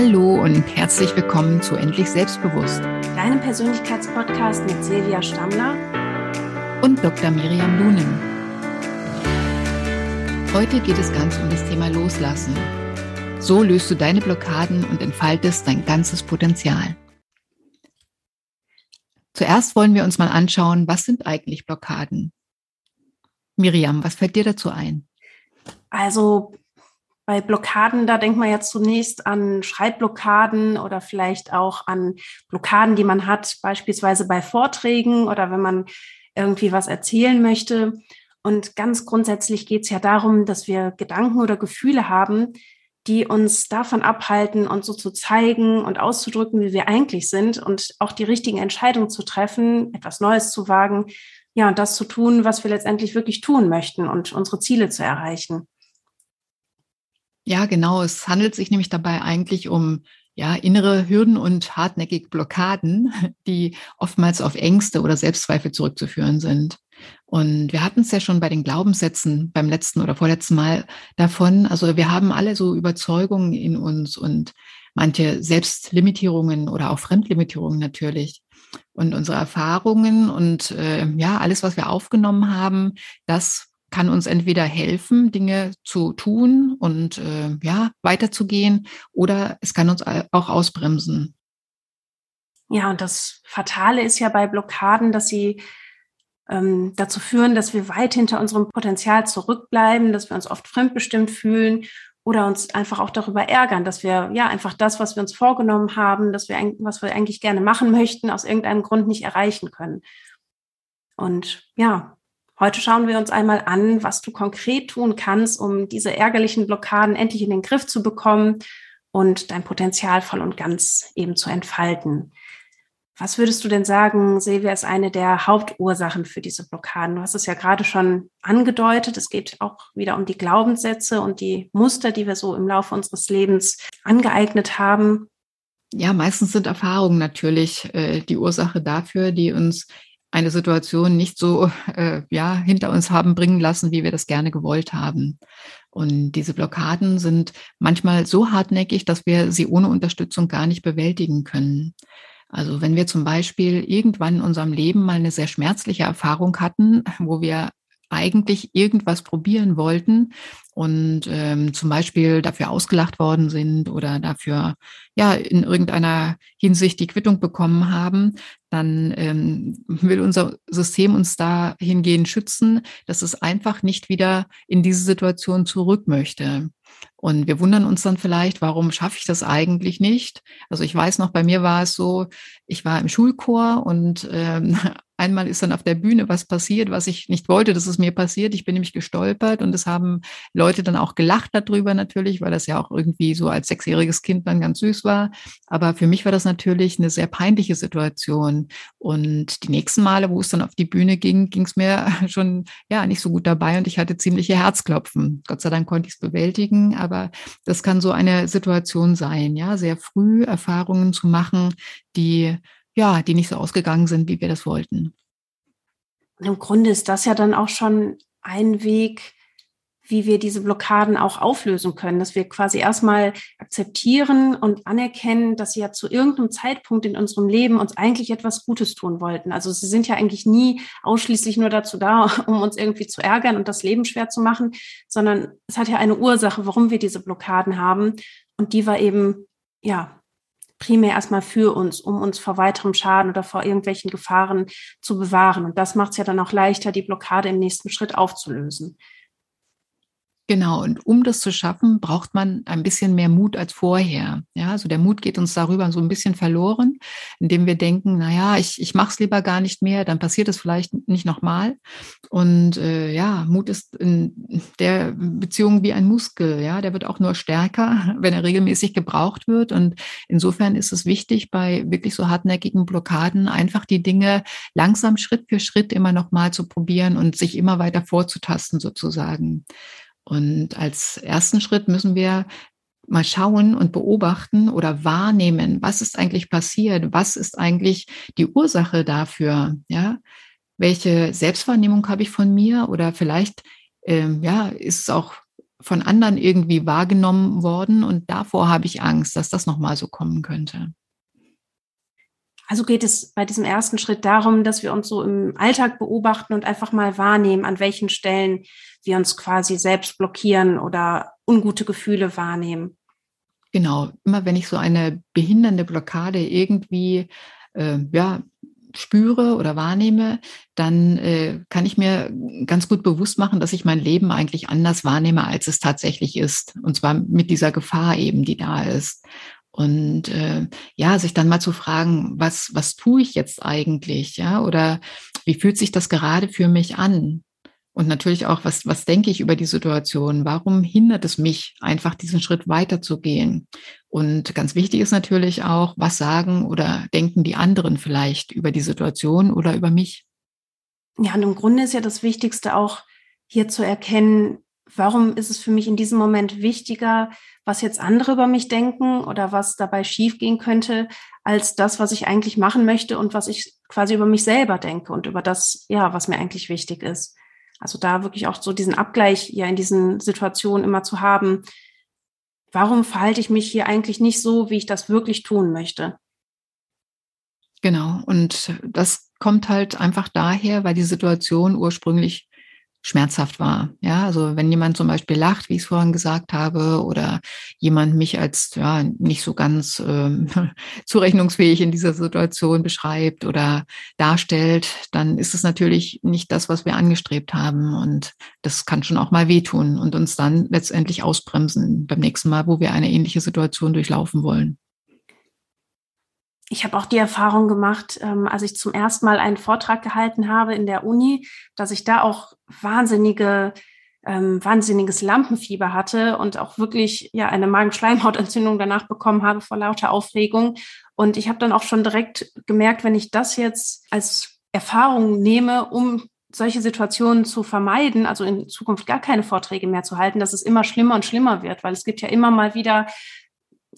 Hallo und herzlich willkommen zu Endlich Selbstbewusst. Deinem Persönlichkeitspodcast mit Silvia Stammler und Dr. Miriam Lunen. Heute geht es ganz um das Thema Loslassen. So löst du deine Blockaden und entfaltest dein ganzes Potenzial. Zuerst wollen wir uns mal anschauen, was sind eigentlich Blockaden? Miriam, was fällt dir dazu ein? Also bei Blockaden, da denkt man ja zunächst an Schreibblockaden oder vielleicht auch an Blockaden, die man hat, beispielsweise bei Vorträgen oder wenn man irgendwie was erzählen möchte. Und ganz grundsätzlich geht es ja darum, dass wir Gedanken oder Gefühle haben, die uns davon abhalten, uns so zu zeigen und auszudrücken, wie wir eigentlich sind und auch die richtigen Entscheidungen zu treffen, etwas Neues zu wagen, ja, und das zu tun, was wir letztendlich wirklich tun möchten und unsere Ziele zu erreichen. Ja, genau. Es handelt sich nämlich dabei eigentlich um ja, innere Hürden und hartnäckige Blockaden, die oftmals auf Ängste oder Selbstzweifel zurückzuführen sind. Und wir hatten es ja schon bei den Glaubenssätzen beim letzten oder vorletzten Mal davon. Also wir haben alle so Überzeugungen in uns und manche Selbstlimitierungen oder auch Fremdlimitierungen natürlich. Und unsere Erfahrungen und äh, ja, alles, was wir aufgenommen haben, das kann uns entweder helfen, Dinge zu tun und äh, ja, weiterzugehen, oder es kann uns auch ausbremsen. Ja, und das Fatale ist ja bei Blockaden, dass sie ähm, dazu führen, dass wir weit hinter unserem Potenzial zurückbleiben, dass wir uns oft fremdbestimmt fühlen oder uns einfach auch darüber ärgern, dass wir ja einfach das, was wir uns vorgenommen haben, dass wir, was wir eigentlich gerne machen möchten, aus irgendeinem Grund nicht erreichen können. Und ja, Heute schauen wir uns einmal an, was du konkret tun kannst, um diese ärgerlichen Blockaden endlich in den Griff zu bekommen und dein Potenzial voll und ganz eben zu entfalten. Was würdest du denn sagen, Silvia, ist eine der Hauptursachen für diese Blockaden? Du hast es ja gerade schon angedeutet. Es geht auch wieder um die Glaubenssätze und die Muster, die wir so im Laufe unseres Lebens angeeignet haben. Ja, meistens sind Erfahrungen natürlich äh, die Ursache dafür, die uns eine Situation nicht so äh, ja hinter uns haben bringen lassen, wie wir das gerne gewollt haben. Und diese Blockaden sind manchmal so hartnäckig, dass wir sie ohne Unterstützung gar nicht bewältigen können. Also wenn wir zum Beispiel irgendwann in unserem Leben mal eine sehr schmerzliche Erfahrung hatten, wo wir eigentlich irgendwas probieren wollten und ähm, zum Beispiel dafür ausgelacht worden sind oder dafür ja in irgendeiner Hinsicht die Quittung bekommen haben, dann ähm, will unser System uns dahingehend schützen, dass es einfach nicht wieder in diese Situation zurück möchte. Und wir wundern uns dann vielleicht, warum schaffe ich das eigentlich nicht? Also ich weiß noch, bei mir war es so, ich war im Schulchor und ähm, einmal ist dann auf der Bühne was passiert, was ich nicht wollte, dass es mir passiert. Ich bin nämlich gestolpert und es haben Leute dann auch gelacht darüber natürlich, weil das ja auch irgendwie so als sechsjähriges Kind dann ganz süß war. Aber für mich war das natürlich eine sehr peinliche Situation. Und die nächsten Male, wo es dann auf die Bühne ging, ging es mir schon ja nicht so gut dabei und ich hatte ziemliche Herzklopfen. Gott sei Dank konnte ich es bewältigen, aber das kann so eine Situation sein, ja, sehr früh Erfahrungen zu machen, die ja, die nicht so ausgegangen sind, wie wir das wollten. Im Grunde ist das ja dann auch schon ein Weg, wie wir diese Blockaden auch auflösen können, dass wir quasi erstmal akzeptieren und anerkennen, dass sie ja zu irgendeinem Zeitpunkt in unserem Leben uns eigentlich etwas Gutes tun wollten. Also sie sind ja eigentlich nie ausschließlich nur dazu da, um uns irgendwie zu ärgern und das Leben schwer zu machen, sondern es hat ja eine Ursache, warum wir diese Blockaden haben. Und die war eben, ja, primär erstmal für uns, um uns vor weiterem Schaden oder vor irgendwelchen Gefahren zu bewahren. Und das macht es ja dann auch leichter, die Blockade im nächsten Schritt aufzulösen. Genau, und um das zu schaffen, braucht man ein bisschen mehr Mut als vorher. Ja, also der Mut geht uns darüber so ein bisschen verloren, indem wir denken, na ja, ich, ich mache es lieber gar nicht mehr, dann passiert es vielleicht nicht nochmal. Und äh, ja, Mut ist in der Beziehung wie ein Muskel, ja, der wird auch nur stärker, wenn er regelmäßig gebraucht wird. Und insofern ist es wichtig, bei wirklich so hartnäckigen Blockaden einfach die Dinge langsam Schritt für Schritt immer nochmal zu probieren und sich immer weiter vorzutasten sozusagen. Und als ersten Schritt müssen wir mal schauen und beobachten oder wahrnehmen, was ist eigentlich passiert, was ist eigentlich die Ursache dafür, ja? Welche Selbstwahrnehmung habe ich von mir oder vielleicht ähm, ja, ist es auch von anderen irgendwie wahrgenommen worden und davor habe ich Angst, dass das nochmal so kommen könnte. Also geht es bei diesem ersten Schritt darum, dass wir uns so im Alltag beobachten und einfach mal wahrnehmen, an welchen Stellen wir uns quasi selbst blockieren oder ungute Gefühle wahrnehmen. Genau, immer wenn ich so eine behindernde Blockade irgendwie äh, ja, spüre oder wahrnehme, dann äh, kann ich mir ganz gut bewusst machen, dass ich mein Leben eigentlich anders wahrnehme, als es tatsächlich ist. Und zwar mit dieser Gefahr eben, die da ist. Und äh, ja, sich dann mal zu fragen, was, was tue ich jetzt eigentlich? Ja, oder wie fühlt sich das gerade für mich an? Und natürlich auch, was, was denke ich über die Situation? Warum hindert es mich, einfach diesen Schritt weiterzugehen? Und ganz wichtig ist natürlich auch, was sagen oder denken die anderen vielleicht über die Situation oder über mich? Ja, und im Grunde ist ja das Wichtigste auch hier zu erkennen, warum ist es für mich in diesem Moment wichtiger, was jetzt andere über mich denken oder was dabei schiefgehen könnte, als das, was ich eigentlich machen möchte und was ich quasi über mich selber denke und über das, ja, was mir eigentlich wichtig ist. Also da wirklich auch so diesen Abgleich ja in diesen Situationen immer zu haben. Warum verhalte ich mich hier eigentlich nicht so, wie ich das wirklich tun möchte? Genau. Und das kommt halt einfach daher, weil die Situation ursprünglich schmerzhaft war. Ja, also wenn jemand zum Beispiel lacht, wie ich es vorhin gesagt habe, oder jemand mich als ja nicht so ganz ähm, zurechnungsfähig in dieser Situation beschreibt oder darstellt, dann ist es natürlich nicht das, was wir angestrebt haben. Und das kann schon auch mal wehtun und uns dann letztendlich ausbremsen beim nächsten Mal, wo wir eine ähnliche Situation durchlaufen wollen ich habe auch die Erfahrung gemacht, ähm, als ich zum ersten Mal einen Vortrag gehalten habe in der Uni, dass ich da auch wahnsinnige, ähm, wahnsinniges Lampenfieber hatte und auch wirklich ja eine Magenschleimhautentzündung danach bekommen habe vor lauter Aufregung. Und ich habe dann auch schon direkt gemerkt, wenn ich das jetzt als Erfahrung nehme, um solche Situationen zu vermeiden, also in Zukunft gar keine Vorträge mehr zu halten, dass es immer schlimmer und schlimmer wird, weil es gibt ja immer mal wieder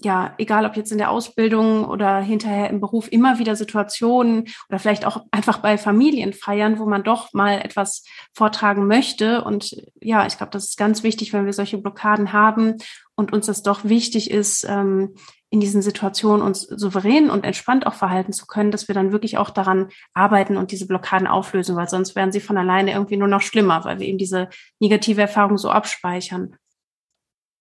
ja, egal ob jetzt in der Ausbildung oder hinterher im Beruf, immer wieder Situationen oder vielleicht auch einfach bei Familienfeiern, wo man doch mal etwas vortragen möchte. Und ja, ich glaube, das ist ganz wichtig, wenn wir solche Blockaden haben und uns das doch wichtig ist, ähm, in diesen Situationen uns souverän und entspannt auch verhalten zu können, dass wir dann wirklich auch daran arbeiten und diese Blockaden auflösen, weil sonst werden sie von alleine irgendwie nur noch schlimmer, weil wir eben diese negative Erfahrung so abspeichern.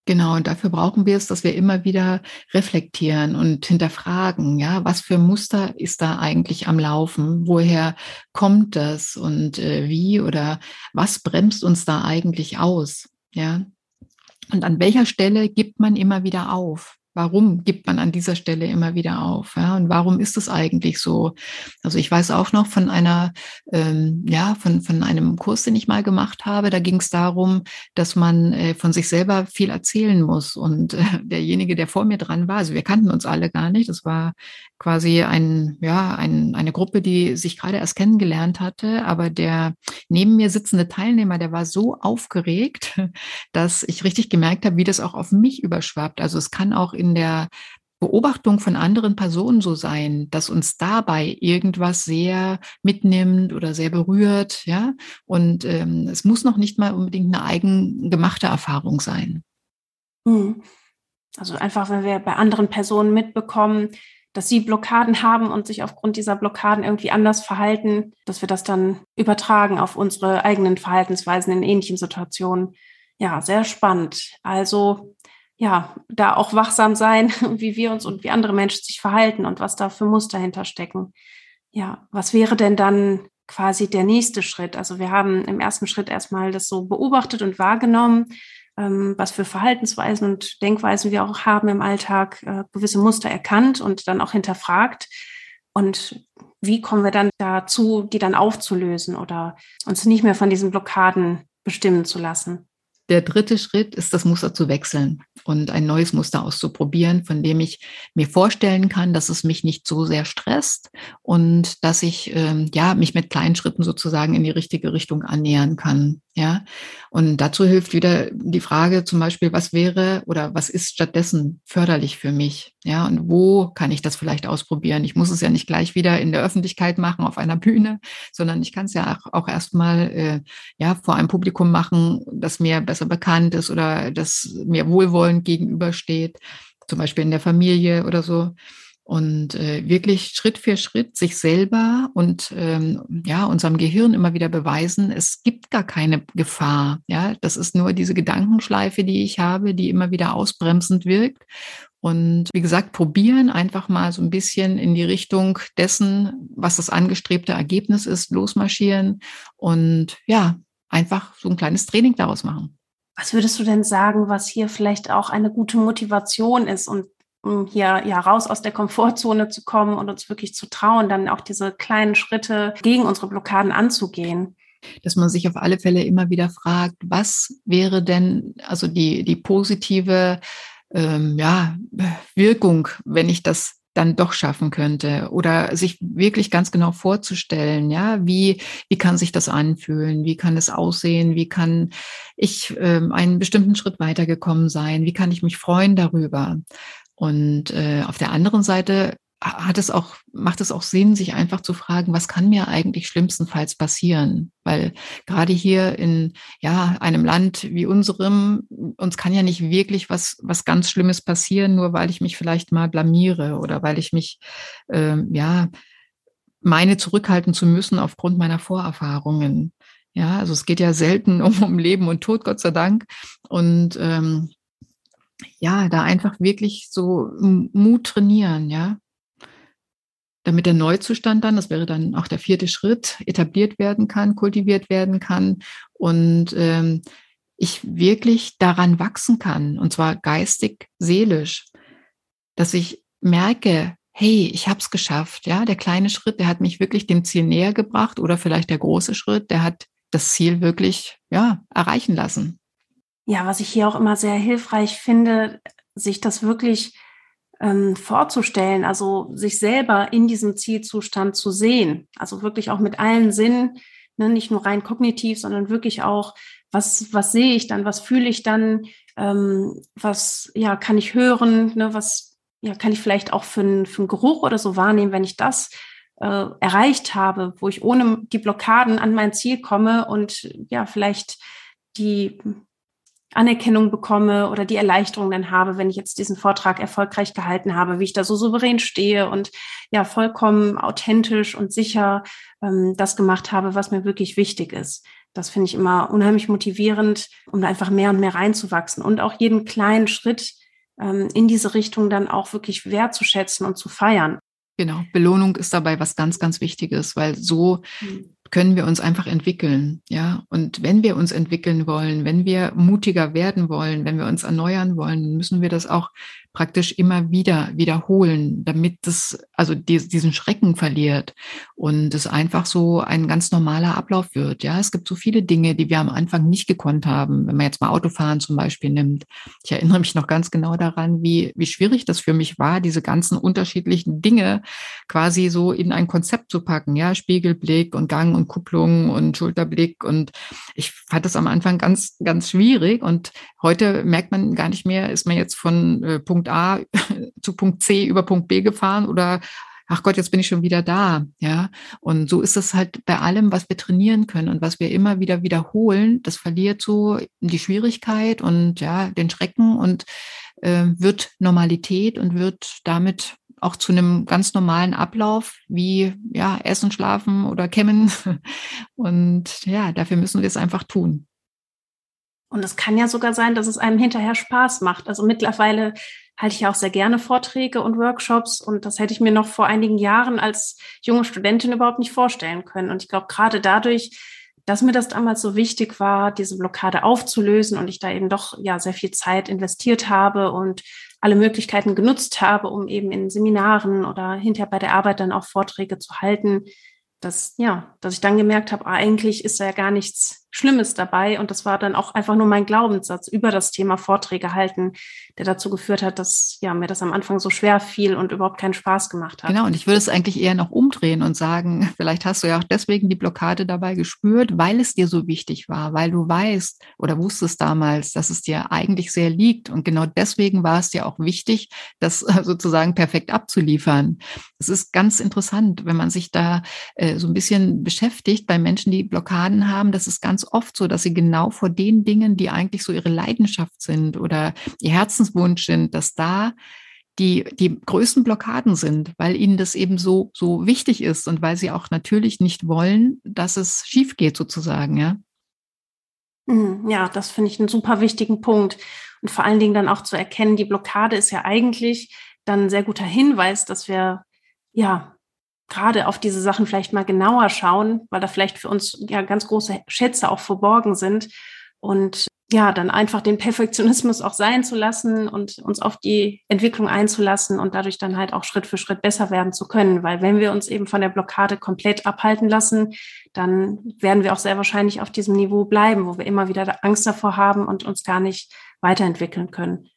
Genau, und dafür brauchen wir es, dass wir immer wieder reflektieren und hinterfragen, ja, was für Muster ist da eigentlich am Laufen? Woher kommt das und äh, wie oder was bremst uns da eigentlich aus? Ja. Und an welcher Stelle gibt man immer wieder auf? Warum gibt man an dieser Stelle immer wieder auf? Ja? Und warum ist es eigentlich so? Also ich weiß auch noch von einer, ähm, ja, von, von einem Kurs, den ich mal gemacht habe. Da ging es darum, dass man äh, von sich selber viel erzählen muss. Und äh, derjenige, der vor mir dran war, also wir kannten uns alle gar nicht. Das war quasi ein, ja, ein, eine Gruppe, die sich gerade erst kennengelernt hatte. Aber der neben mir sitzende Teilnehmer, der war so aufgeregt, dass ich richtig gemerkt habe, wie das auch auf mich überschwappt. Also es kann auch in der Beobachtung von anderen Personen so sein, dass uns dabei irgendwas sehr mitnimmt oder sehr berührt, ja. Und ähm, es muss noch nicht mal unbedingt eine eigengemachte Erfahrung sein. Hm. Also einfach, wenn wir bei anderen Personen mitbekommen, dass sie Blockaden haben und sich aufgrund dieser Blockaden irgendwie anders verhalten, dass wir das dann übertragen auf unsere eigenen Verhaltensweisen in ähnlichen Situationen. Ja, sehr spannend. Also ja, da auch wachsam sein, wie wir uns und wie andere Menschen sich verhalten und was da für Muster hinterstecken. Ja, was wäre denn dann quasi der nächste Schritt? Also wir haben im ersten Schritt erstmal das so beobachtet und wahrgenommen ähm, was für Verhaltensweisen und Denkweisen wir auch haben im Alltag, äh, gewisse Muster erkannt und dann auch hinterfragt. Und wie kommen wir dann dazu, die dann aufzulösen oder uns nicht mehr von diesen Blockaden bestimmen zu lassen? Der dritte Schritt ist, das Muster zu wechseln und ein neues Muster auszuprobieren, von dem ich mir vorstellen kann, dass es mich nicht so sehr stresst und dass ich ähm, ja mich mit kleinen Schritten sozusagen in die richtige Richtung annähern kann. Ja, und dazu hilft wieder die Frage zum Beispiel, was wäre oder was ist stattdessen förderlich für mich? Ja, und wo kann ich das vielleicht ausprobieren? Ich muss es ja nicht gleich wieder in der Öffentlichkeit machen auf einer Bühne, sondern ich kann es ja auch, auch erstmal äh, ja vor einem Publikum machen, das mir besser besser bekannt ist oder das mir wohlwollend gegenübersteht, zum Beispiel in der Familie oder so und äh, wirklich Schritt für Schritt sich selber und ähm, ja unserem Gehirn immer wieder beweisen, es gibt gar keine Gefahr. Ja, das ist nur diese Gedankenschleife, die ich habe, die immer wieder ausbremsend wirkt. Und wie gesagt, probieren einfach mal so ein bisschen in die Richtung dessen, was das angestrebte Ergebnis ist, losmarschieren und ja, einfach so ein kleines Training daraus machen. Was würdest du denn sagen, was hier vielleicht auch eine gute Motivation ist und um hier ja raus aus der Komfortzone zu kommen und uns wirklich zu trauen, dann auch diese kleinen Schritte gegen unsere Blockaden anzugehen. Dass man sich auf alle Fälle immer wieder fragt, was wäre denn also die, die positive ähm, ja, Wirkung, wenn ich das dann doch schaffen könnte oder sich wirklich ganz genau vorzustellen, ja, wie, wie kann sich das anfühlen, wie kann es aussehen, wie kann ich ähm, einen bestimmten Schritt weitergekommen sein, wie kann ich mich freuen darüber. Und äh, auf der anderen Seite hat es auch, macht es auch Sinn, sich einfach zu fragen, was kann mir eigentlich schlimmstenfalls passieren? Weil gerade hier in ja, einem Land wie unserem, uns kann ja nicht wirklich was, was ganz Schlimmes passieren, nur weil ich mich vielleicht mal blamiere oder weil ich mich, äh, ja, meine zurückhalten zu müssen aufgrund meiner Vorerfahrungen. Ja, also es geht ja selten um, um Leben und Tod, Gott sei Dank. Und ähm, ja, da einfach wirklich so Mut trainieren, ja. Damit der Neuzustand dann, das wäre dann auch der vierte Schritt, etabliert werden kann, kultiviert werden kann und ähm, ich wirklich daran wachsen kann, und zwar geistig, seelisch, dass ich merke, hey, ich habe es geschafft, ja, der kleine Schritt, der hat mich wirklich dem Ziel näher gebracht oder vielleicht der große Schritt, der hat das Ziel wirklich, ja, erreichen lassen. Ja, was ich hier auch immer sehr hilfreich finde, sich das wirklich ähm, vorzustellen, also sich selber in diesem Zielzustand zu sehen, also wirklich auch mit allen Sinnen, ne, nicht nur rein kognitiv, sondern wirklich auch, was, was sehe ich dann, was fühle ich dann, ähm, was ja kann ich hören, ne, was ja kann ich vielleicht auch für, einen für einen Geruch oder so wahrnehmen, wenn ich das äh, erreicht habe, wo ich ohne die Blockaden an mein Ziel komme und ja vielleicht die Anerkennung bekomme oder die Erleichterung dann habe, wenn ich jetzt diesen Vortrag erfolgreich gehalten habe, wie ich da so souverän stehe und ja vollkommen authentisch und sicher ähm, das gemacht habe, was mir wirklich wichtig ist. Das finde ich immer unheimlich motivierend, um da einfach mehr und mehr reinzuwachsen und auch jeden kleinen Schritt ähm, in diese Richtung dann auch wirklich wertzuschätzen und zu feiern. Genau, Belohnung ist dabei was ganz, ganz Wichtiges, weil so mhm können wir uns einfach entwickeln, ja. Und wenn wir uns entwickeln wollen, wenn wir mutiger werden wollen, wenn wir uns erneuern wollen, müssen wir das auch praktisch immer wieder wiederholen, damit es also diesen Schrecken verliert und es einfach so ein ganz normaler Ablauf wird. Ja, es gibt so viele Dinge, die wir am Anfang nicht gekonnt haben. Wenn man jetzt mal Autofahren zum Beispiel nimmt. Ich erinnere mich noch ganz genau daran, wie, wie schwierig das für mich war, diese ganzen unterschiedlichen Dinge quasi so in ein Konzept zu packen. Ja, Spiegelblick und Gang und Kupplung und Schulterblick. Und ich fand das am Anfang ganz, ganz schwierig. Und heute merkt man gar nicht mehr, ist man jetzt von äh, Punkt A zu Punkt C über Punkt B gefahren oder ach Gott, jetzt bin ich schon wieder da, ja. Und so ist es halt bei allem, was wir trainieren können und was wir immer wieder wiederholen, das verliert so die Schwierigkeit und ja, den Schrecken und äh, wird Normalität und wird damit auch zu einem ganz normalen Ablauf wie ja Essen, Schlafen oder Kämmen. Und ja, dafür müssen wir es einfach tun. Und es kann ja sogar sein, dass es einem hinterher Spaß macht. Also mittlerweile halte ich ja auch sehr gerne Vorträge und Workshops und das hätte ich mir noch vor einigen Jahren als junge Studentin überhaupt nicht vorstellen können. Und ich glaube, gerade dadurch, dass mir das damals so wichtig war, diese Blockade aufzulösen und ich da eben doch ja sehr viel Zeit investiert habe und alle Möglichkeiten genutzt habe, um eben in Seminaren oder hinterher bei der Arbeit dann auch Vorträge zu halten, dass, ja, dass ich dann gemerkt habe, eigentlich ist da ja gar nichts Schlimmes dabei. Und das war dann auch einfach nur mein Glaubenssatz über das Thema Vorträge halten, der dazu geführt hat, dass ja, mir das am Anfang so schwer fiel und überhaupt keinen Spaß gemacht hat. Genau, und ich würde es eigentlich eher noch umdrehen und sagen, vielleicht hast du ja auch deswegen die Blockade dabei gespürt, weil es dir so wichtig war, weil du weißt oder wusstest damals, dass es dir eigentlich sehr liegt. Und genau deswegen war es dir auch wichtig, das sozusagen perfekt abzuliefern. Es ist ganz interessant, wenn man sich da äh, so ein bisschen beschäftigt bei Menschen, die Blockaden haben, dass es ganz ganz oft so, dass sie genau vor den Dingen, die eigentlich so ihre Leidenschaft sind oder ihr Herzenswunsch sind, dass da die, die größten Blockaden sind, weil ihnen das eben so, so wichtig ist und weil sie auch natürlich nicht wollen, dass es schief geht sozusagen, ja. Mhm, ja, das finde ich einen super wichtigen Punkt. Und vor allen Dingen dann auch zu erkennen, die Blockade ist ja eigentlich dann ein sehr guter Hinweis, dass wir ja gerade auf diese Sachen vielleicht mal genauer schauen, weil da vielleicht für uns ja ganz große Schätze auch verborgen sind. Und ja, dann einfach den Perfektionismus auch sein zu lassen und uns auf die Entwicklung einzulassen und dadurch dann halt auch Schritt für Schritt besser werden zu können. Weil wenn wir uns eben von der Blockade komplett abhalten lassen, dann werden wir auch sehr wahrscheinlich auf diesem Niveau bleiben, wo wir immer wieder Angst davor haben und uns gar nicht weiterentwickeln können.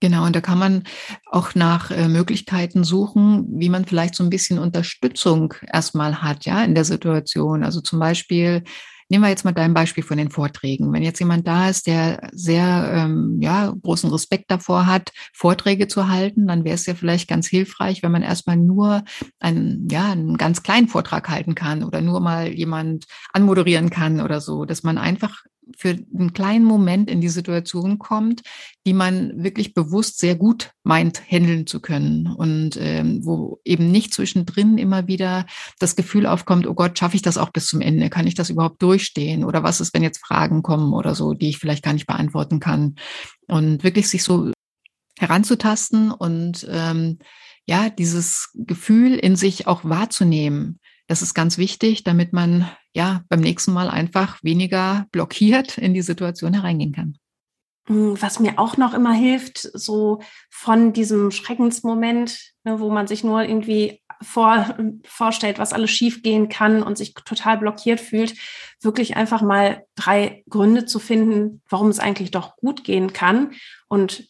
Genau, und da kann man auch nach äh, Möglichkeiten suchen, wie man vielleicht so ein bisschen Unterstützung erstmal hat, ja, in der Situation. Also zum Beispiel Nehmen wir jetzt mal dein Beispiel von den Vorträgen. Wenn jetzt jemand da ist, der sehr ähm, ja, großen Respekt davor hat, Vorträge zu halten, dann wäre es ja vielleicht ganz hilfreich, wenn man erstmal nur einen, ja, einen ganz kleinen Vortrag halten kann oder nur mal jemand anmoderieren kann oder so, dass man einfach für einen kleinen Moment in die Situation kommt, die man wirklich bewusst sehr gut meint, handeln zu können und ähm, wo eben nicht zwischendrin immer wieder das Gefühl aufkommt, oh Gott, schaffe ich das auch bis zum Ende? Kann ich das überhaupt durchstehen? Oder was ist, wenn jetzt Fragen kommen oder so, die ich vielleicht gar nicht beantworten kann? Und wirklich sich so heranzutasten und ähm, ja, dieses Gefühl in sich auch wahrzunehmen. Das ist ganz wichtig, damit man ja beim nächsten Mal einfach weniger blockiert in die Situation hereingehen kann. Hm, was mir auch noch immer hilft, so von diesem Schreckensmoment, ne, wo man sich nur irgendwie vor, vorstellt, was alles schiefgehen kann und sich total blockiert fühlt, wirklich einfach mal drei Gründe zu finden, warum es eigentlich doch gut gehen kann und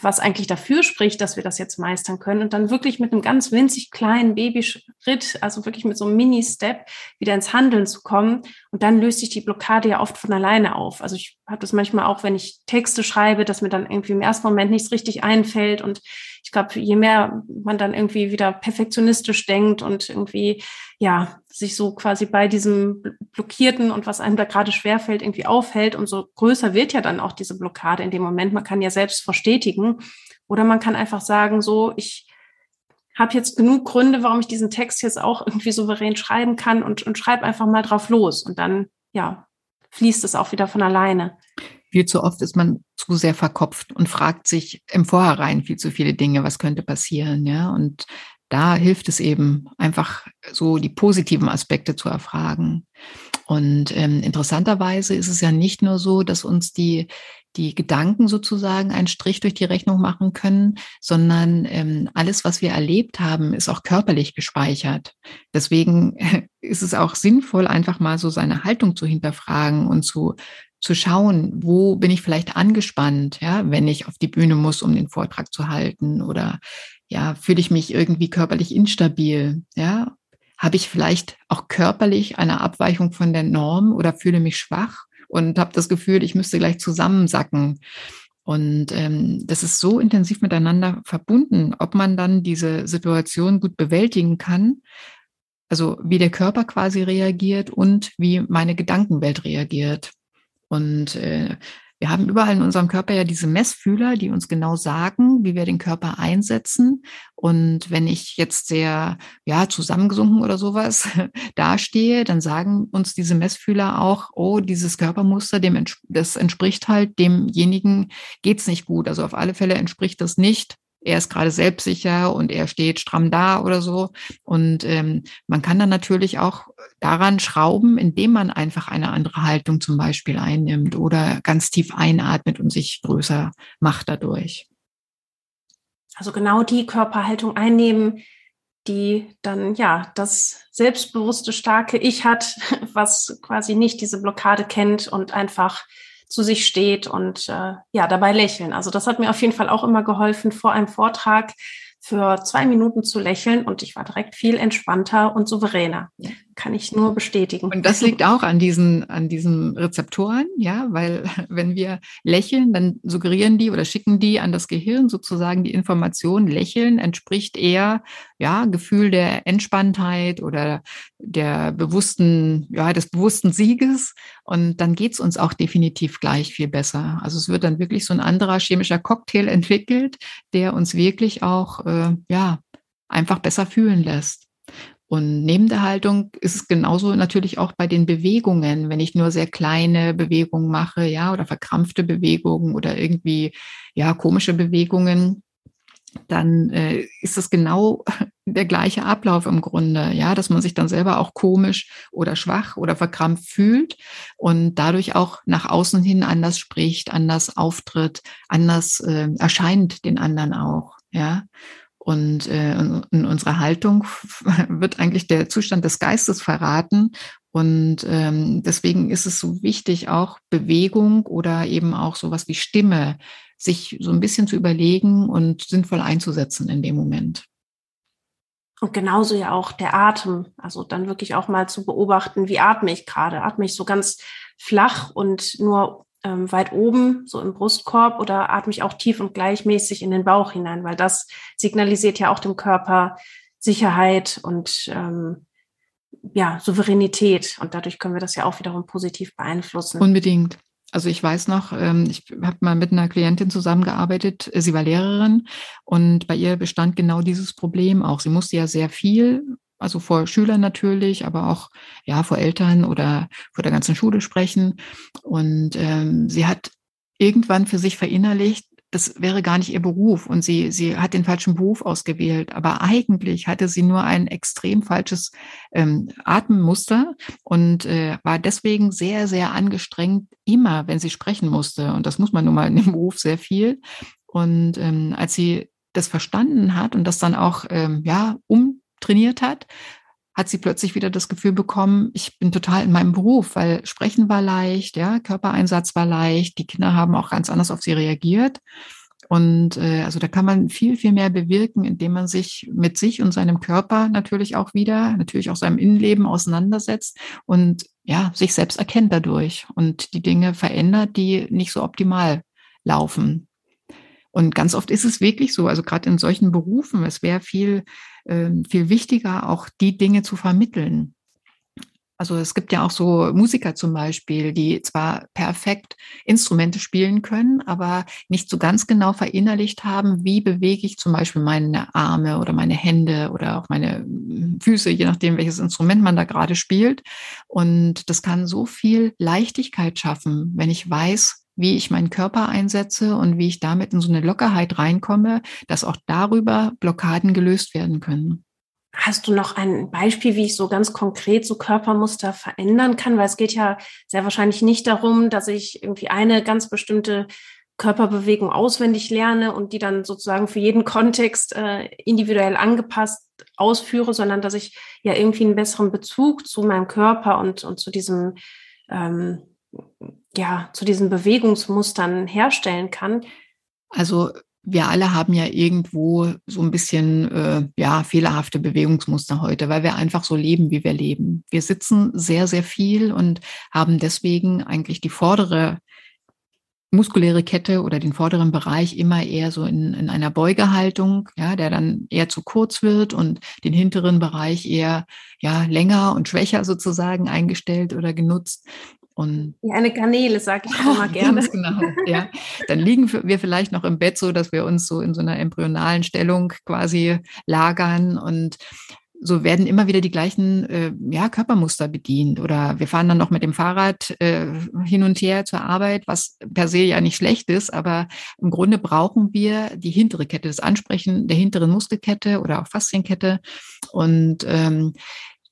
was eigentlich dafür spricht, dass wir das jetzt meistern können und dann wirklich mit einem ganz winzig kleinen Babyschritt, also wirklich mit so einem Mini-Step wieder ins Handeln zu kommen und dann löst sich die Blockade ja oft von alleine auf. Also ich habe das manchmal auch, wenn ich Texte schreibe, dass mir dann irgendwie im ersten Moment nichts richtig einfällt und glaube, je mehr man dann irgendwie wieder perfektionistisch denkt und irgendwie ja sich so quasi bei diesem Blockierten und was einem da gerade schwerfällt, irgendwie aufhält, umso größer wird ja dann auch diese Blockade in dem Moment. Man kann ja selbst verstetigen oder man kann einfach sagen, so, ich habe jetzt genug Gründe, warum ich diesen Text jetzt auch irgendwie souverän schreiben kann und, und schreibe einfach mal drauf los. Und dann, ja, fließt es auch wieder von alleine. Viel zu oft ist man zu sehr verkopft und fragt sich im Vorhinein viel zu viele Dinge, was könnte passieren, ja. Und da hilft es eben, einfach so die positiven Aspekte zu erfragen. Und ähm, interessanterweise ist es ja nicht nur so, dass uns die, die Gedanken sozusagen einen Strich durch die Rechnung machen können, sondern ähm, alles, was wir erlebt haben, ist auch körperlich gespeichert. Deswegen ist es auch sinnvoll, einfach mal so seine Haltung zu hinterfragen und zu zu schauen, wo bin ich vielleicht angespannt, ja, wenn ich auf die Bühne muss, um den Vortrag zu halten oder ja, fühle ich mich irgendwie körperlich instabil, ja? Habe ich vielleicht auch körperlich eine Abweichung von der Norm oder fühle mich schwach und habe das Gefühl, ich müsste gleich zusammensacken. Und ähm, das ist so intensiv miteinander verbunden, ob man dann diese Situation gut bewältigen kann, also wie der Körper quasi reagiert und wie meine Gedankenwelt reagiert. Und äh, wir haben überall in unserem Körper ja diese Messfühler, die uns genau sagen, wie wir den Körper einsetzen. Und wenn ich jetzt sehr, ja, zusammengesunken oder sowas dastehe, dann sagen uns diese Messfühler auch, oh, dieses Körpermuster, dem, das entspricht halt demjenigen, geht's nicht gut. Also auf alle Fälle entspricht das nicht er ist gerade selbstsicher und er steht stramm da oder so. Und ähm, man kann dann natürlich auch daran schrauben, indem man einfach eine andere Haltung zum Beispiel einnimmt oder ganz tief einatmet und sich größer macht dadurch. Also genau die Körperhaltung einnehmen, die dann ja das selbstbewusste, starke Ich hat, was quasi nicht diese Blockade kennt und einfach zu sich steht und äh, ja, dabei lächeln. Also das hat mir auf jeden Fall auch immer geholfen, vor einem Vortrag für zwei Minuten zu lächeln und ich war direkt viel entspannter und souveräner. Kann ich nur bestätigen. Und das liegt auch an diesen, an diesen Rezeptoren, ja, weil wenn wir lächeln, dann suggerieren die oder schicken die an das Gehirn sozusagen die Information, lächeln entspricht eher, ja, Gefühl der Entspanntheit oder der bewussten, ja, des bewussten Sieges. Und dann geht's uns auch definitiv gleich viel besser. Also es wird dann wirklich so ein anderer chemischer Cocktail entwickelt, der uns wirklich auch, äh, ja, einfach besser fühlen lässt. Und neben der Haltung ist es genauso natürlich auch bei den Bewegungen. Wenn ich nur sehr kleine Bewegungen mache, ja, oder verkrampfte Bewegungen oder irgendwie, ja, komische Bewegungen, dann äh, ist das genau der gleiche Ablauf im Grunde, ja, dass man sich dann selber auch komisch oder schwach oder verkrampft fühlt und dadurch auch nach außen hin anders spricht, anders auftritt, anders äh, erscheint den anderen auch, ja. Und äh, in unserer Haltung wird eigentlich der Zustand des Geistes verraten. Und ähm, deswegen ist es so wichtig, auch Bewegung oder eben auch sowas wie Stimme, sich so ein bisschen zu überlegen und sinnvoll einzusetzen in dem Moment. Und genauso ja auch der Atem. Also dann wirklich auch mal zu beobachten, wie atme ich gerade? Atme ich so ganz flach und nur ähm, weit oben, so im Brustkorb, oder atme ich auch tief und gleichmäßig in den Bauch hinein, weil das signalisiert ja auch dem Körper Sicherheit und ähm, ja, Souveränität. Und dadurch können wir das ja auch wiederum positiv beeinflussen. Unbedingt. Also ich weiß noch, ähm, ich habe mal mit einer Klientin zusammengearbeitet, sie war Lehrerin und bei ihr bestand genau dieses Problem auch. Sie musste ja sehr viel also vor Schülern natürlich, aber auch ja vor Eltern oder vor der ganzen Schule sprechen. Und ähm, sie hat irgendwann für sich verinnerlicht, das wäre gar nicht ihr Beruf und sie, sie hat den falschen Beruf ausgewählt. Aber eigentlich hatte sie nur ein extrem falsches ähm, Atemmuster und äh, war deswegen sehr, sehr angestrengt, immer, wenn sie sprechen musste. Und das muss man nun mal in dem Beruf sehr viel. Und ähm, als sie das verstanden hat und das dann auch ähm, ja um trainiert hat, hat sie plötzlich wieder das Gefühl bekommen, ich bin total in meinem Beruf, weil Sprechen war leicht, ja, Körpereinsatz war leicht, die Kinder haben auch ganz anders auf sie reagiert. Und äh, also da kann man viel, viel mehr bewirken, indem man sich mit sich und seinem Körper natürlich auch wieder, natürlich auch seinem Innenleben auseinandersetzt und ja, sich selbst erkennt dadurch und die Dinge verändert, die nicht so optimal laufen. Und ganz oft ist es wirklich so, also gerade in solchen Berufen, es wäre viel, äh, viel wichtiger, auch die Dinge zu vermitteln. Also es gibt ja auch so Musiker zum Beispiel, die zwar perfekt Instrumente spielen können, aber nicht so ganz genau verinnerlicht haben, wie bewege ich zum Beispiel meine Arme oder meine Hände oder auch meine hm, Füße, je nachdem, welches Instrument man da gerade spielt. Und das kann so viel Leichtigkeit schaffen, wenn ich weiß, wie ich meinen Körper einsetze und wie ich damit in so eine Lockerheit reinkomme, dass auch darüber Blockaden gelöst werden können. Hast du noch ein Beispiel, wie ich so ganz konkret so Körpermuster verändern kann? Weil es geht ja sehr wahrscheinlich nicht darum, dass ich irgendwie eine ganz bestimmte Körperbewegung auswendig lerne und die dann sozusagen für jeden Kontext äh, individuell angepasst ausführe, sondern dass ich ja irgendwie einen besseren Bezug zu meinem Körper und, und zu diesem ähm, ja, zu diesen Bewegungsmustern herstellen kann? Also wir alle haben ja irgendwo so ein bisschen äh, ja fehlerhafte Bewegungsmuster heute, weil wir einfach so leben, wie wir leben. Wir sitzen sehr, sehr viel und haben deswegen eigentlich die vordere muskuläre Kette oder den vorderen Bereich immer eher so in, in einer Beugehaltung, ja, der dann eher zu kurz wird und den hinteren Bereich eher ja länger und schwächer sozusagen eingestellt oder genutzt. Und Wie eine Garnele, sage ich auch immer gerne. Ganz genau, ja. Dann liegen wir vielleicht noch im Bett so, dass wir uns so in so einer embryonalen Stellung quasi lagern und so werden immer wieder die gleichen äh, ja, Körpermuster bedient. Oder wir fahren dann noch mit dem Fahrrad äh, hin und her zur Arbeit, was per se ja nicht schlecht ist, aber im Grunde brauchen wir die hintere Kette, das Ansprechen der hinteren Muskelkette oder auch Faszienkette. Und ähm,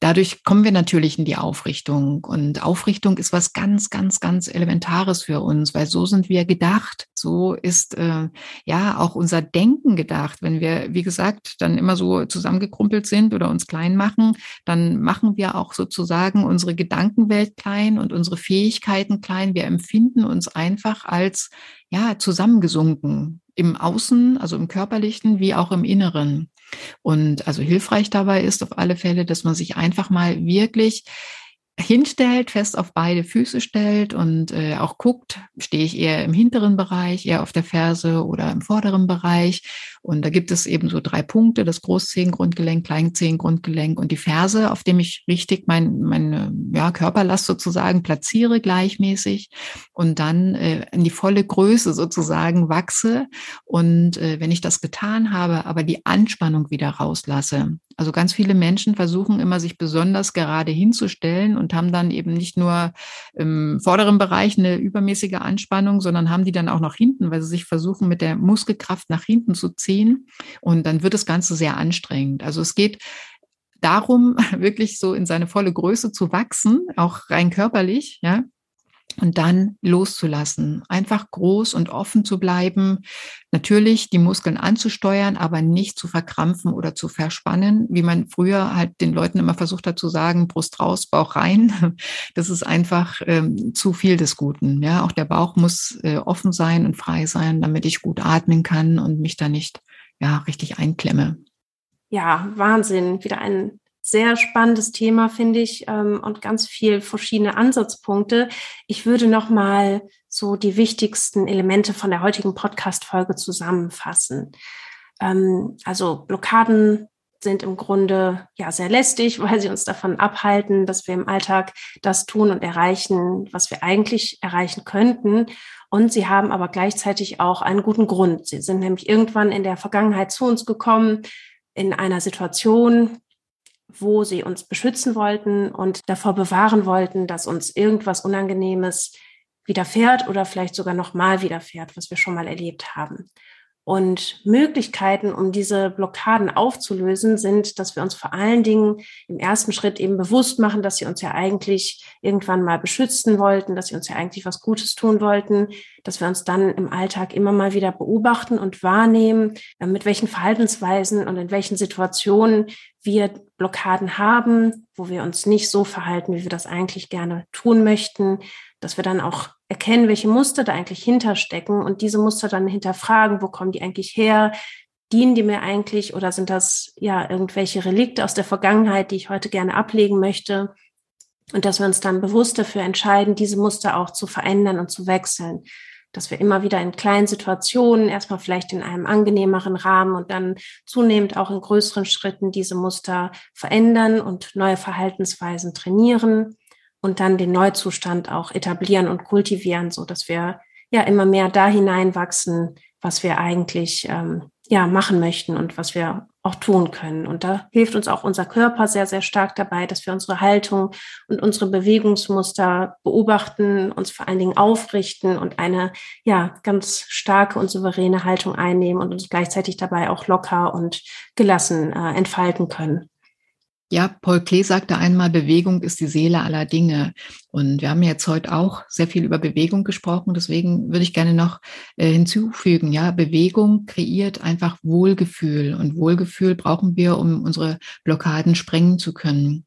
Dadurch kommen wir natürlich in die Aufrichtung. Und Aufrichtung ist was ganz, ganz, ganz Elementares für uns, weil so sind wir gedacht. So ist äh, ja auch unser Denken gedacht. Wenn wir, wie gesagt, dann immer so zusammengekrumpelt sind oder uns klein machen, dann machen wir auch sozusagen unsere Gedankenwelt klein und unsere Fähigkeiten klein. Wir empfinden uns einfach als ja zusammengesunken im Außen, also im körperlichen wie auch im Inneren. Und also hilfreich dabei ist auf alle Fälle, dass man sich einfach mal wirklich hinstellt, fest auf beide Füße stellt und äh, auch guckt, stehe ich eher im hinteren Bereich, eher auf der Ferse oder im vorderen Bereich. Und da gibt es eben so drei Punkte, das Großzehengrundgelenk, Kleinzehengrundgelenk und die Ferse, auf dem ich richtig mein, meine ja, Körperlast sozusagen platziere gleichmäßig und dann äh, in die volle Größe sozusagen wachse. Und äh, wenn ich das getan habe, aber die Anspannung wieder rauslasse. Also ganz viele Menschen versuchen immer, sich besonders gerade hinzustellen und haben dann eben nicht nur im vorderen Bereich eine übermäßige Anspannung, sondern haben die dann auch noch hinten, weil sie sich versuchen, mit der Muskelkraft nach hinten zu ziehen. Und dann wird das Ganze sehr anstrengend. Also es geht darum, wirklich so in seine volle Größe zu wachsen, auch rein körperlich, ja und dann loszulassen. Einfach groß und offen zu bleiben. Natürlich die Muskeln anzusteuern, aber nicht zu verkrampfen oder zu verspannen, wie man früher halt den Leuten immer versucht hat zu sagen, Brust raus, Bauch rein. Das ist einfach ähm, zu viel des Guten. Ja, auch der Bauch muss äh, offen sein und frei sein, damit ich gut atmen kann und mich da nicht ja richtig einklemme. Ja, Wahnsinn. Wieder ein sehr spannendes Thema, finde ich, ähm, und ganz viel verschiedene Ansatzpunkte. Ich würde noch mal so die wichtigsten Elemente von der heutigen Podcast-Folge zusammenfassen. Ähm, also Blockaden sind im Grunde ja sehr lästig, weil sie uns davon abhalten, dass wir im Alltag das tun und erreichen, was wir eigentlich erreichen könnten. Und sie haben aber gleichzeitig auch einen guten Grund. Sie sind nämlich irgendwann in der Vergangenheit zu uns gekommen, in einer Situation, wo sie uns beschützen wollten und davor bewahren wollten, dass uns irgendwas Unangenehmes widerfährt oder vielleicht sogar nochmal widerfährt, was wir schon mal erlebt haben. Und Möglichkeiten, um diese Blockaden aufzulösen, sind, dass wir uns vor allen Dingen im ersten Schritt eben bewusst machen, dass sie uns ja eigentlich irgendwann mal beschützen wollten, dass sie uns ja eigentlich was Gutes tun wollten, dass wir uns dann im Alltag immer mal wieder beobachten und wahrnehmen, äh, mit welchen Verhaltensweisen und in welchen Situationen wir Blockaden haben, wo wir uns nicht so verhalten, wie wir das eigentlich gerne tun möchten, dass wir dann auch erkennen, welche Muster da eigentlich hinterstecken und diese Muster dann hinterfragen, wo kommen die eigentlich her? Dienen die mir eigentlich oder sind das ja irgendwelche Relikte aus der Vergangenheit, die ich heute gerne ablegen möchte? Und dass wir uns dann bewusst dafür entscheiden, diese Muster auch zu verändern und zu wechseln. Dass wir immer wieder in kleinen Situationen, erstmal vielleicht in einem angenehmeren Rahmen und dann zunehmend auch in größeren Schritten diese Muster verändern und neue Verhaltensweisen trainieren und dann den Neuzustand auch etablieren und kultivieren, so dass wir ja immer mehr da hineinwachsen, was wir eigentlich ähm, ja machen möchten und was wir auch tun können. Und da hilft uns auch unser Körper sehr, sehr stark dabei, dass wir unsere Haltung und unsere Bewegungsmuster beobachten, uns vor allen Dingen aufrichten und eine ja ganz starke und souveräne Haltung einnehmen und uns gleichzeitig dabei auch locker und gelassen äh, entfalten können. Ja, Paul Klee sagte einmal, Bewegung ist die Seele aller Dinge. Und wir haben jetzt heute auch sehr viel über Bewegung gesprochen. Deswegen würde ich gerne noch äh, hinzufügen, ja, Bewegung kreiert einfach Wohlgefühl. Und Wohlgefühl brauchen wir, um unsere Blockaden sprengen zu können.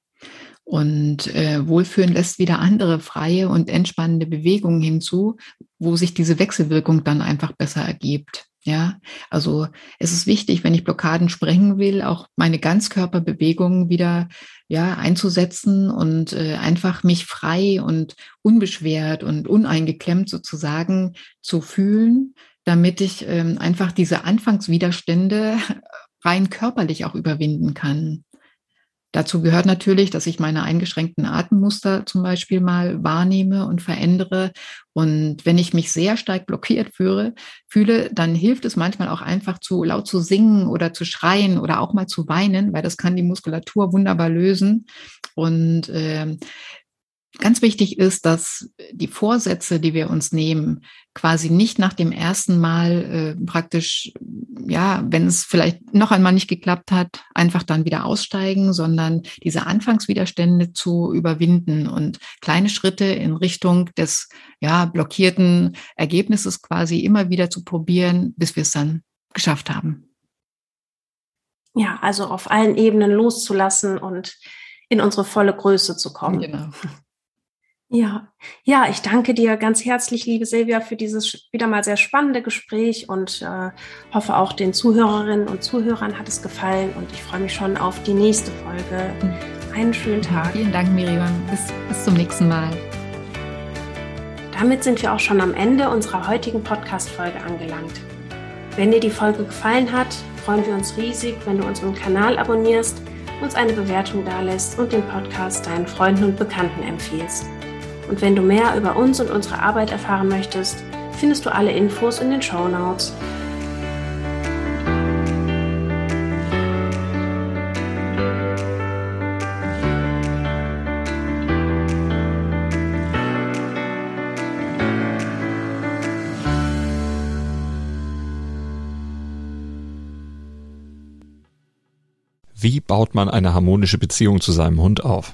Und äh, Wohlfühlen lässt wieder andere freie und entspannende Bewegungen hinzu, wo sich diese Wechselwirkung dann einfach besser ergibt. Ja, also es ist wichtig, wenn ich Blockaden sprengen will, auch meine Ganzkörperbewegungen wieder ja einzusetzen und äh, einfach mich frei und unbeschwert und uneingeklemmt sozusagen zu fühlen, damit ich ähm, einfach diese Anfangswiderstände rein körperlich auch überwinden kann. Dazu gehört natürlich, dass ich meine eingeschränkten Atemmuster zum Beispiel mal wahrnehme und verändere. Und wenn ich mich sehr stark blockiert fühle, fühle, dann hilft es manchmal auch einfach zu laut zu singen oder zu schreien oder auch mal zu weinen, weil das kann die Muskulatur wunderbar lösen. Und äh, Ganz wichtig ist, dass die Vorsätze, die wir uns nehmen, quasi nicht nach dem ersten Mal äh, praktisch, ja, wenn es vielleicht noch einmal nicht geklappt hat, einfach dann wieder aussteigen, sondern diese Anfangswiderstände zu überwinden und kleine Schritte in Richtung des, ja, blockierten Ergebnisses quasi immer wieder zu probieren, bis wir es dann geschafft haben. Ja, also auf allen Ebenen loszulassen und in unsere volle Größe zu kommen. Genau. Ja, ja, ich danke dir ganz herzlich, liebe Silvia, für dieses wieder mal sehr spannende Gespräch und äh, hoffe auch den Zuhörerinnen und Zuhörern hat es gefallen und ich freue mich schon auf die nächste Folge. Einen schönen Tag. Vielen Dank, Miriam. Bis, bis zum nächsten Mal. Damit sind wir auch schon am Ende unserer heutigen Podcast-Folge angelangt. Wenn dir die Folge gefallen hat, freuen wir uns riesig, wenn du unseren Kanal abonnierst, uns eine Bewertung dalässt und den Podcast deinen Freunden und Bekannten empfiehlst. Und wenn du mehr über uns und unsere Arbeit erfahren möchtest, findest du alle Infos in den Show Notes. Wie baut man eine harmonische Beziehung zu seinem Hund auf?